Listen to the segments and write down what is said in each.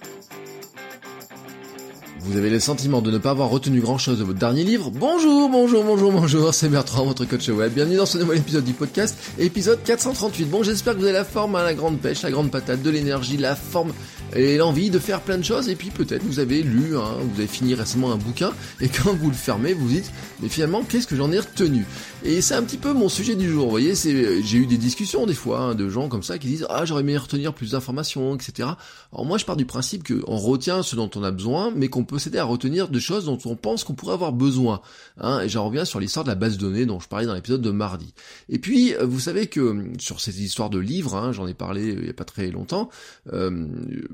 Thank you. Vous avez le sentiment de ne pas avoir retenu grand chose de votre dernier livre Bonjour, bonjour, bonjour, bonjour, c'est Bertrand, votre coach web. Bienvenue dans ce nouvel épisode du podcast, épisode 438. Bon, j'espère que vous avez la forme, à la grande pêche, la grande patate, de l'énergie, la forme et l'envie de faire plein de choses. Et puis peut-être vous avez lu, hein, vous avez fini récemment un bouquin, et quand vous le fermez, vous dites, mais finalement, qu'est-ce que j'en ai retenu? Et c'est un petit peu mon sujet du jour. Vous voyez, c'est, j'ai eu des discussions des fois hein, de gens comme ça qui disent, ah, j'aurais aimé retenir plus d'informations, etc. Alors moi, je pars du principe qu'on retient ce dont on a besoin, mais qu'on peut s'aider à retenir des choses dont on pense qu'on pourrait avoir besoin. Hein, et j'en reviens sur l'histoire de la base de données dont je parlais dans l'épisode de mardi. Et puis, euh, vous savez que euh, sur cette histoire de livres, hein, j'en ai parlé il n'y a pas très longtemps, euh,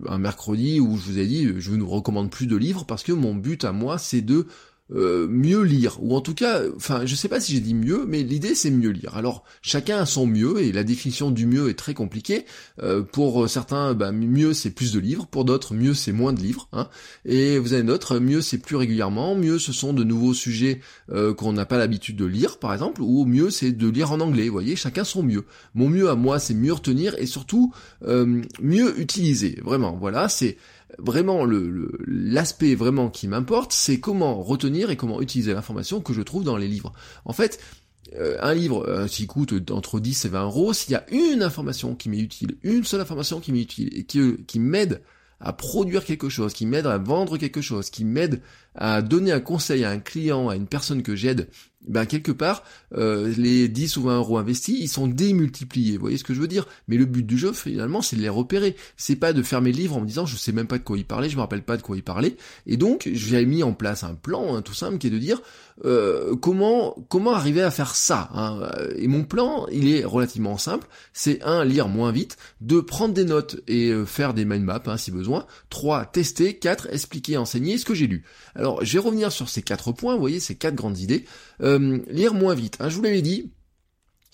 un mercredi où je vous ai dit, je ne vous recommande plus de livres parce que mon but à moi, c'est de euh, mieux lire, ou en tout cas, enfin, je sais pas si j'ai dit mieux, mais l'idée c'est mieux lire. Alors, chacun a son mieux, et la définition du mieux est très compliquée. Euh, pour certains, bah, mieux c'est plus de livres, pour d'autres, mieux c'est moins de livres. Hein. Et vous avez d'autres, mieux c'est plus régulièrement, mieux ce sont de nouveaux sujets euh, qu'on n'a pas l'habitude de lire, par exemple, ou mieux c'est de lire en anglais. Vous voyez, chacun son mieux. Mon mieux à moi, c'est mieux retenir et surtout mieux utiliser. Vraiment, voilà, c'est vraiment le l'aspect vraiment qui m'importe, c'est comment retenir et comment utiliser l'information que je trouve dans les livres. En fait, euh, un livre euh, qui coûte entre 10 et 20 euros, s'il y a une information qui m'est utile, une seule information qui m'est utile et qui, qui m'aide à produire quelque chose, qui m'aide à vendre quelque chose, qui m'aide à donner un conseil à un client, à une personne que j'aide, ben quelque part, euh, les 10 ou 20 euros investis, ils sont démultipliés. Vous voyez ce que je veux dire? Mais le but du jeu, finalement, c'est de les repérer. C'est pas de fermer le livre en me disant, je sais même pas de quoi il parlait, je me rappelle pas de quoi il parlait. Et donc, j'ai mis en place un plan, hein, tout simple, qui est de dire euh, comment comment arriver à faire ça. Hein. Et mon plan, il est relativement simple. C'est un, lire moins vite, deux, prendre des notes et euh, faire des mind maps hein, si besoin, trois, tester, quatre, expliquer, enseigner ce que j'ai lu. Alors, je vais revenir sur ces quatre points. Vous voyez, ces quatre grandes idées. Euh, lire moins vite. Hein, je vous l'avais dit,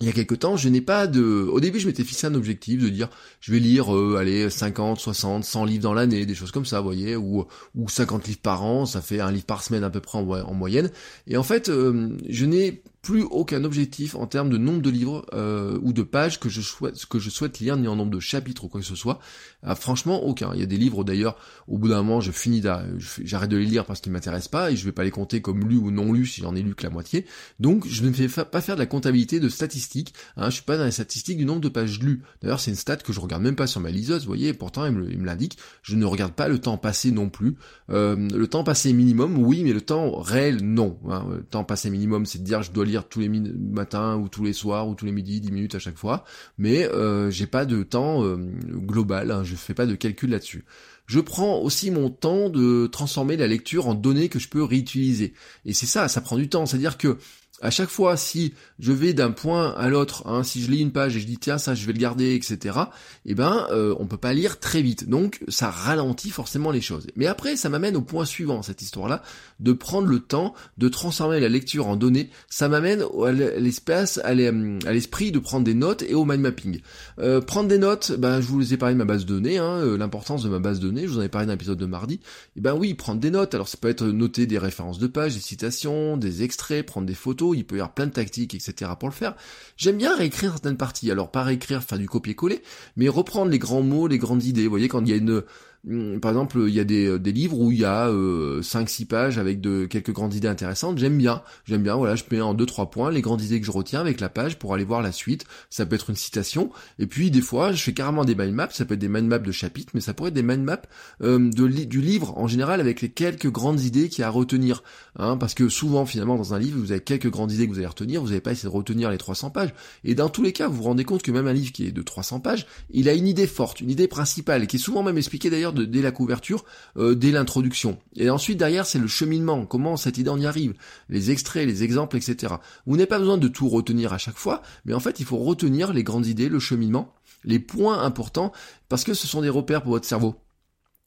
il y a quelque temps, je n'ai pas de... Au début, je m'étais fixé un objectif de dire, je vais lire, euh, allez, 50, 60, 100 livres dans l'année, des choses comme ça, vous voyez, ou, ou 50 livres par an, ça fait un livre par semaine à peu près en, moyenne. Et en fait, euh, je n'ai plus aucun objectif en termes de nombre de livres euh, ou de pages que je souhaite que je souhaite lire ni en nombre de chapitres ou quoi que ce soit. Ah, franchement aucun. Il y a des livres d'ailleurs au bout d'un moment je finis j'arrête de les lire parce qu'ils m'intéressent pas et je vais pas les compter comme lus ou non lus si j'en ai lu que la moitié. Donc je ne fais pas faire de la comptabilité de statistiques. Hein, je suis pas dans les statistiques du nombre de pages lues. D'ailleurs c'est une stat que je regarde même pas sur ma liseuse. Vous voyez pourtant il me l'indique. Je ne regarde pas le temps passé non plus. Euh, le temps passé minimum oui mais le temps réel non. Hein. Le temps passé minimum c'est de dire je dois lire tous les matins ou tous les soirs ou tous les midis, 10 minutes à chaque fois, mais euh, j'ai pas de temps euh, global, hein, je fais pas de calcul là-dessus. Je prends aussi mon temps de transformer la lecture en données que je peux réutiliser. Et c'est ça, ça prend du temps. C'est-à-dire que à chaque fois, si je vais d'un point à l'autre, hein, si je lis une page et je dis tiens ça je vais le garder, etc. Eh ben euh, on peut pas lire très vite, donc ça ralentit forcément les choses. Mais après ça m'amène au point suivant cette histoire-là, de prendre le temps de transformer la lecture en données. Ça m'amène à l'espace, à l'esprit de prendre des notes et au mind mapping. Euh, prendre des notes, ben je vous ai parlé de ma base de données, hein, euh, l'importance de ma base de données. Je vous en ai parlé dans l'épisode de mardi. Eh ben oui, prendre des notes. Alors ça peut être noter des références de pages, des citations, des extraits, prendre des photos il peut y avoir plein de tactiques, etc. pour le faire. J'aime bien réécrire certaines parties. Alors pas réécrire, faire du copier-coller, mais reprendre les grands mots, les grandes idées. Vous voyez, quand il y a une, par exemple, il y a des, des livres où il y a euh, 5-6 pages avec de quelques grandes idées intéressantes. J'aime bien, j'aime bien. Voilà, je mets en deux trois points les grandes idées que je retiens avec la page pour aller voir la suite. Ça peut être une citation. Et puis des fois, je fais carrément des mind maps. Ça peut être des mind maps de chapitres, mais ça pourrait être des mind maps euh, de du livre en général avec les quelques grandes idées qu'il y a à retenir. Hein, parce que souvent, finalement, dans un livre, vous avez quelques grandes idées que vous allez retenir. Vous n'avez pas essayé de retenir les 300 pages. Et dans tous les cas, vous vous rendez compte que même un livre qui est de 300 pages, il a une idée forte, une idée principale, qui est souvent même expliquée d'ailleurs dès la couverture euh, dès l'introduction. Et ensuite derrière c'est le cheminement, comment cette idée en y arrive, les extraits, les exemples, etc. Vous n'avez pas besoin de tout retenir à chaque fois, mais en fait il faut retenir les grandes idées, le cheminement, les points importants, parce que ce sont des repères pour votre cerveau.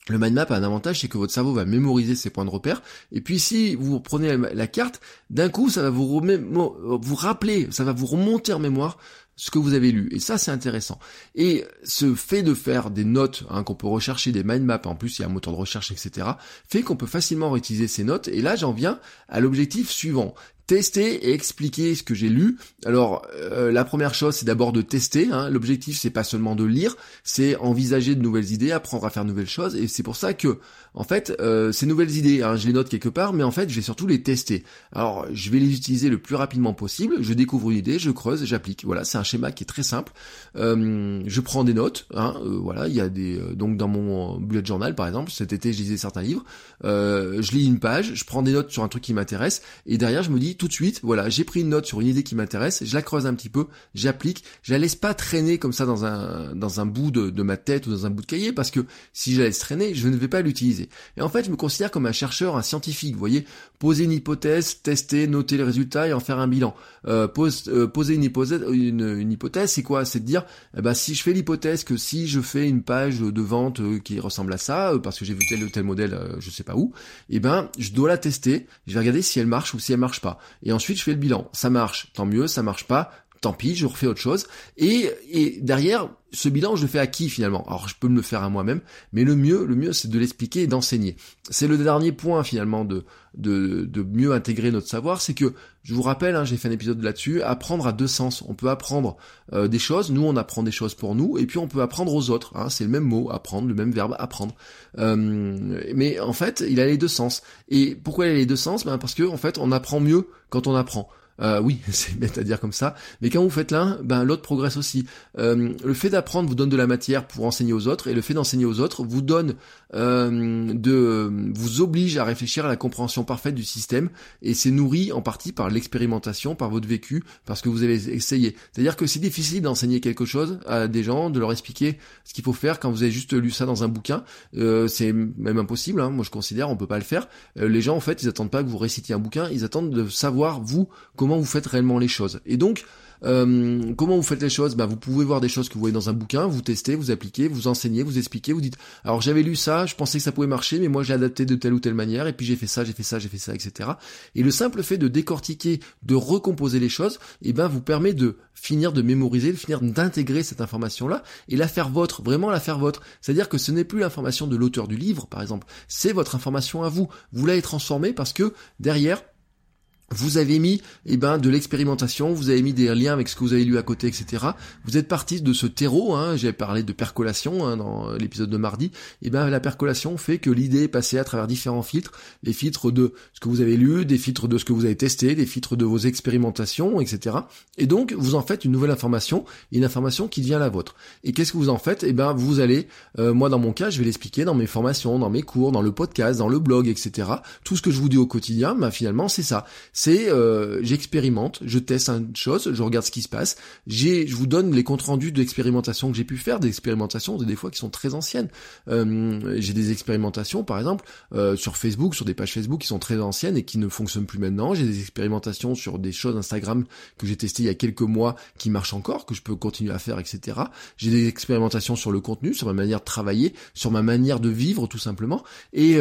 Le mind map a un avantage, c'est que votre cerveau va mémoriser ces points de repère. Et puis si vous prenez la, carte, d'un coup, ça va vous, vous rappeler, ça va vous remonter en mémoire ce que vous avez lu. Et ça, c'est intéressant. Et ce fait de faire des notes, hein, qu'on peut rechercher des mind maps, en plus il y a un moteur de recherche, etc., fait qu'on peut facilement réutiliser ces notes. Et là, j'en viens à l'objectif suivant. tester et expliquer ce que j'ai lu. Alors euh, la première chose c'est d'abord de tester. Hein. L'objectif c'est pas seulement de lire, c'est envisager de nouvelles idées, apprendre à faire de nouvelles choses. Et c'est pour ça que en fait euh, ces nouvelles idées, hein, je les note quelque part, mais en fait je vais surtout les tester. Alors je vais les utiliser le plus rapidement possible. Je découvre une idée, je creuse, j'applique. Voilà, c'est un schéma qui est très simple. Euh, je prends des notes. Hein, voilà, il y a des donc dans mon bullet journal par exemple cet été je lisais certains livres. je lis une page, je prends des notes sur un truc qui m'intéresse et derrière je me dis tout de suite, voilà, j'ai pris une note sur une idée qui m'intéresse, je la creuse un petit peu, j'applique, je la laisse pas traîner comme ça dans un dans un bout de, de, ma tête ou dans un bout de cahier, parce que si je la laisse traîner, je ne vais pas l'utiliser. Et en fait, je me considère comme un chercheur, un scientifique, vous voyez, poser une hypothèse, tester, noter les résultats et en faire un bilan. Euh, pose, euh, poser une hypothèse, une, hypothèse, c'est quoi? C'est de dire, eh ben, si je fais l'hypothèse que si je fais une page de vente euh, qui ressemble à ça, euh, parce que j'ai vu tel ou tel modèle, je sais pas où, eh ben, je dois la tester. Je vais regarder si elle marche ou si elle marche pas. Et ensuite, je fais le bilan. Ça marche, tant mieux. Ça marche pas, tant pis, je refais autre chose. Et, et derrière, ce bilan, je le fais à qui finalement? Alors, je peux me le faire à moi-même, mais le mieux, le mieux, c'est de l'expliquer et d'enseigner. C'est le dernier point finalement de, de, de mieux intégrer notre savoir, c'est que, je vous rappelle, hein, j'ai fait un épisode là-dessus, apprendre à deux sens. On peut apprendre euh, des choses, nous on apprend des choses pour nous, et puis on peut apprendre aux autres. Hein, c'est le même mot, apprendre, le même verbe, apprendre. Euh, mais en fait, il a les deux sens. Et pourquoi il a les deux sens? Ben Parce que en fait, on apprend mieux quand on apprend. Euh, oui, c'est bête à dire comme ça, mais quand vous faites l'un, ben l'autre progresse aussi. Euh, le fait d'apprendre vous donne de la matière pour enseigner aux autres, et le fait d'enseigner aux autres vous donne euh, de, vous oblige à réfléchir à la compréhension parfaite du système, et c'est nourri en partie par l'expérimentation, par votre vécu, parce que vous avez essayé. C'est-à-dire que c'est difficile d'enseigner quelque chose à des gens, de leur expliquer ce qu'il faut faire quand vous avez juste lu ça dans un bouquin. Euh, c'est même impossible. Hein, moi, je considère, on peut pas le faire. Euh, les gens, en fait, ils attendent pas que vous récitiez un bouquin, ils attendent de savoir vous comment comment vous faites réellement les choses. Et donc, euh, comment vous faites les choses? Bah, Vous pouvez voir des choses que vous voyez dans un bouquin, vous testez, vous appliquez, vous enseignez, vous expliquez, vous dites, alors j'avais lu ça, je pensais que ça pouvait marcher, mais moi j'ai adapté de telle ou telle manière, et puis j'ai fait ça, j'ai fait ça, j'ai fait ça, etc. Et le simple fait de décortiquer, de recomposer les choses, eh ben, vous permet de finir de mémoriser, de finir d'intégrer cette information-là, et la faire vôtre, vraiment la faire vôtre. C'est-à-dire que ce n'est plus l'information de l'auteur du livre, par exemple, c'est votre information à vous. Vous l'avez transformée parce que derrière, vous avez mis eh ben, de l'expérimentation, vous avez mis des liens avec ce que vous avez lu à côté, etc. Vous êtes parti de ce terreau, hein, j'ai parlé de percolation hein, dans l'épisode de mardi, et eh ben la percolation fait que l'idée est passée à travers différents filtres, les filtres de ce que vous avez lu, des filtres de ce que vous avez testé, des filtres de vos expérimentations, etc. Et donc vous en faites une nouvelle information, une information qui devient la vôtre. Et qu'est-ce que vous en faites? Eh ben vous allez, euh, moi dans mon cas, je vais l'expliquer dans mes formations, dans mes cours, dans le podcast, dans le blog, etc. Tout ce que je vous dis au quotidien, ben, finalement c'est ça c'est euh, j'expérimente, je teste une chose, je regarde ce qui se passe, j'ai, je vous donne les comptes rendus d'expérimentation que j'ai pu faire, des expérimentations des fois qui sont très anciennes. Euh, j'ai des expérimentations, par exemple, euh, sur Facebook, sur des pages Facebook qui sont très anciennes et qui ne fonctionnent plus maintenant. J'ai des expérimentations sur des choses Instagram que j'ai testées il y a quelques mois qui marchent encore, que je peux continuer à faire, etc. J'ai des expérimentations sur le contenu, sur ma manière de travailler, sur ma manière de vivre, tout simplement. Et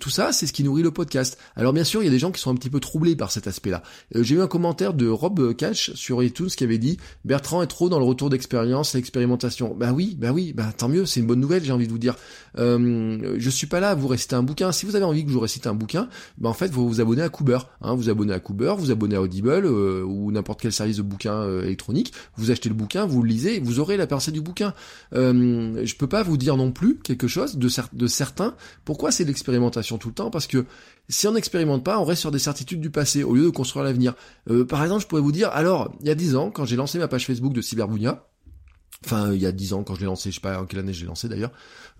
tout ça, c'est ce qui nourrit le podcast. Alors bien sûr, il y a des gens qui sont un petit peu troublés par cet aspect-là. Euh, j'ai eu un commentaire de Rob Cash sur iTunes qui avait dit Bertrand est trop dans le retour d'expérience et expérimentation. Bah oui, bah oui, bah tant mieux, c'est une bonne nouvelle, j'ai envie de vous dire. Euh, je suis pas là à vous réciter un bouquin. Si vous avez envie que je vous récite un bouquin, bah en fait vous vous abonnez à Cooper. Hein, vous abonnez à Cooper, vous abonnez à Audible euh, ou n'importe quel service de bouquin euh, électronique. Vous achetez le bouquin, vous le lisez, vous aurez la percée du bouquin. Je peux pas vous dire non plus quelque chose de, de certain. Pourquoi c'est l'expérimentation tout le temps Parce que si on n'expérimente pas, on reste sur des certitudes du passé au lieu de construire l'avenir. Euh, par exemple, je pourrais vous dire, alors, il y a 10 ans, quand j'ai lancé ma page Facebook de Cyberbounia, Enfin, il y a 10 ans, quand je l'ai lancé, je sais pas en quelle année je l'ai lancé d'ailleurs,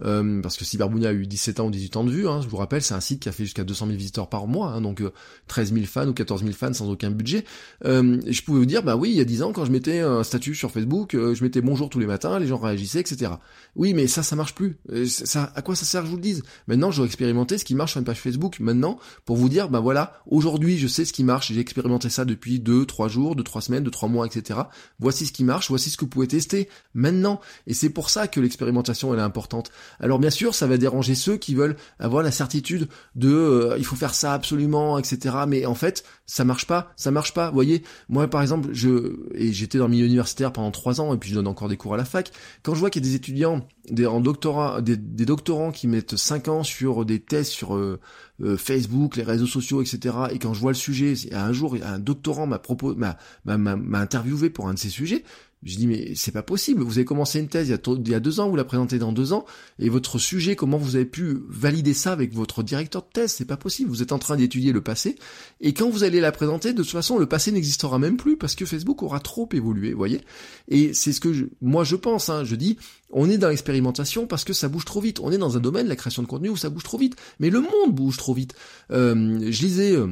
euh, parce que Cyberbounia a eu 17 ans ou 18 ans de vue, hein, je vous rappelle, c'est un site qui a fait jusqu'à 200 000 visiteurs par mois, hein, donc 13 euh, 000 fans ou 14 000 fans sans aucun budget. Euh, je pouvais vous dire, bah oui, il y a 10 ans, quand je mettais un statut sur Facebook, euh, je mettais bonjour tous les matins, les gens réagissaient, etc. Oui, mais ça, ça marche plus. Ça, à quoi ça sert, je vous le dise? Maintenant, je dois expérimenter ce qui marche sur une page Facebook, maintenant, pour vous dire, bah voilà, aujourd'hui, je sais ce qui marche, j'ai expérimenté ça depuis 2, 3 jours, 2, 3 semaines, 2, 3 mois, etc. Voici ce qui marche, voici ce que vous pouvez tester maintenant. Et c'est pour ça que l'expérimentation elle est importante. Alors bien sûr, ça va déranger ceux qui veulent avoir la certitude de euh, il faut faire ça absolument, etc. Mais en fait, ça marche pas, ça marche pas. Vous voyez, moi par exemple, je et j'étais dans le milieu universitaire pendant trois ans et puis je donne encore des cours à la fac. Quand je vois qu'il y a des étudiants, des en doctorat, des, doctorants qui mettent cinq ans sur des tests sur euh, euh, Facebook, les réseaux sociaux, etc. Et quand je vois le sujet, un jour, un doctorant m'a proposé, m'a interviewé pour un de ces sujets. Je dis mais c'est pas possible. Vous avez commencé une thèse il y, a deux ans, vous la présentez dans deux ans, et votre sujet, comment vous avez pu valider ça avec votre directeur de thèse? C'est pas possible. Vous êtes en train d'étudier le passé, et quand vous allez la présenter, de toute façon, le passé n'existera même plus parce que Facebook aura trop évolué, vous voyez. Et c'est ce que moi je pense. Hein, je dis, on est dans l'expérimentation parce que ça bouge trop vite. On est dans un domaine, la création de contenu, où ça bouge trop vite. Mais le monde bouge trop vite. Euh, je lisais. Euh,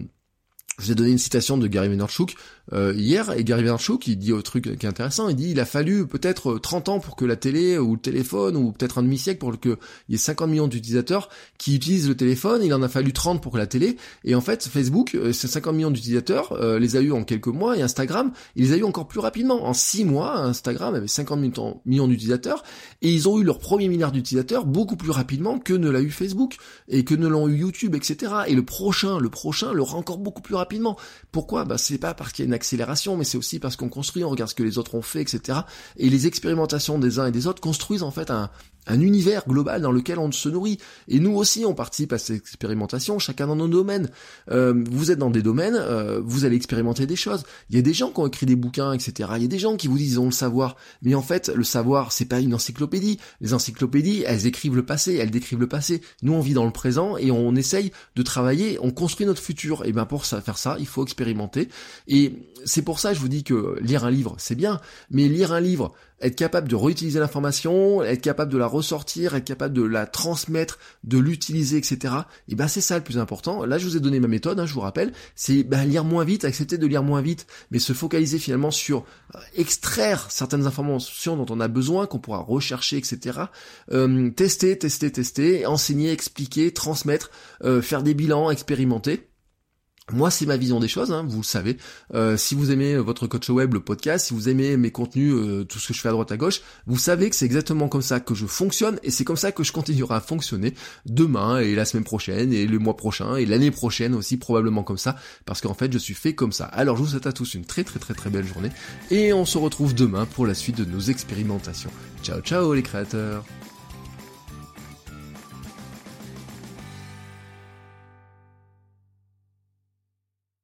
je vous ai donné une citation de Gary Vaynerchuk euh, hier, Gary Vaynerchuk, il dit un truc qui est intéressant, il dit il a fallu peut-être 30 ans pour que la télé, ou le téléphone, ou peut-être un demi-siècle pour qu'il y ait 50 millions d'utilisateurs qui utilisent le téléphone, il en a fallu 30 pour que la télé, et en fait, Facebook, euh, ces 50 millions d'utilisateurs, euh, les a eu en quelques mois, et Instagram, il les a eu encore plus rapidement. En 6 mois, Instagram avait 50 millions d'utilisateurs, et ils ont eu leur premier milliard d'utilisateurs beaucoup plus rapidement que ne l'a eu Facebook, et que ne l'ont eu YouTube, etc. Et le prochain, le prochain l'aura encore beaucoup plus rapidement. Pourquoi? Bah c'est pas parce qu'il y a accélération, mais c'est aussi parce qu'on construit, on regarde ce que les autres ont fait, etc. Et les expérimentations des uns et des autres construisent en fait un, un univers global dans lequel on se nourrit. Et nous aussi, on participe à cette expérimentation, chacun dans nos domaines. Euh, vous êtes dans des domaines, euh, vous allez expérimenter des choses. Il y a des gens qui ont écrit des bouquins, etc. Il y a des gens qui vous disent ont le savoir. Mais en fait, le savoir, c'est pas une encyclopédie. Les encyclopédies, elles écrivent le passé, elles décrivent le passé. Nous, on vit dans le présent et on essaye de travailler, on construit notre futur. Et ben pour ça, faire ça, il faut expérimenter. Et c'est pour ça, je vous dis que lire un livre, c'est bien. Mais lire un livre être capable de réutiliser l'information, être capable de la ressortir, être capable de la transmettre, de l'utiliser, etc. Et ben c'est ça le plus important. Là, je vous ai donné ma méthode, hein, je vous rappelle, c'est ben, lire moins vite, accepter de lire moins vite, mais se focaliser finalement sur euh, extraire certaines informations dont on a besoin, qu'on pourra rechercher, etc. Euh, tester, tester, tester, enseigner, expliquer, transmettre, euh, faire des bilans, expérimenter. Moi, c'est ma vision des choses, hein, vous le savez. Euh, si vous aimez votre coach web, le podcast, si vous aimez mes contenus, euh, tout ce que je fais à droite à gauche, vous savez que c'est exactement comme ça que je fonctionne et c'est comme ça que je continuerai à fonctionner demain et la semaine prochaine et le mois prochain et l'année prochaine aussi probablement comme ça parce qu'en fait je suis fait comme ça. Alors je vous souhaite à tous une très très très très belle journée et on se retrouve demain pour la suite de nos expérimentations. Ciao ciao les créateurs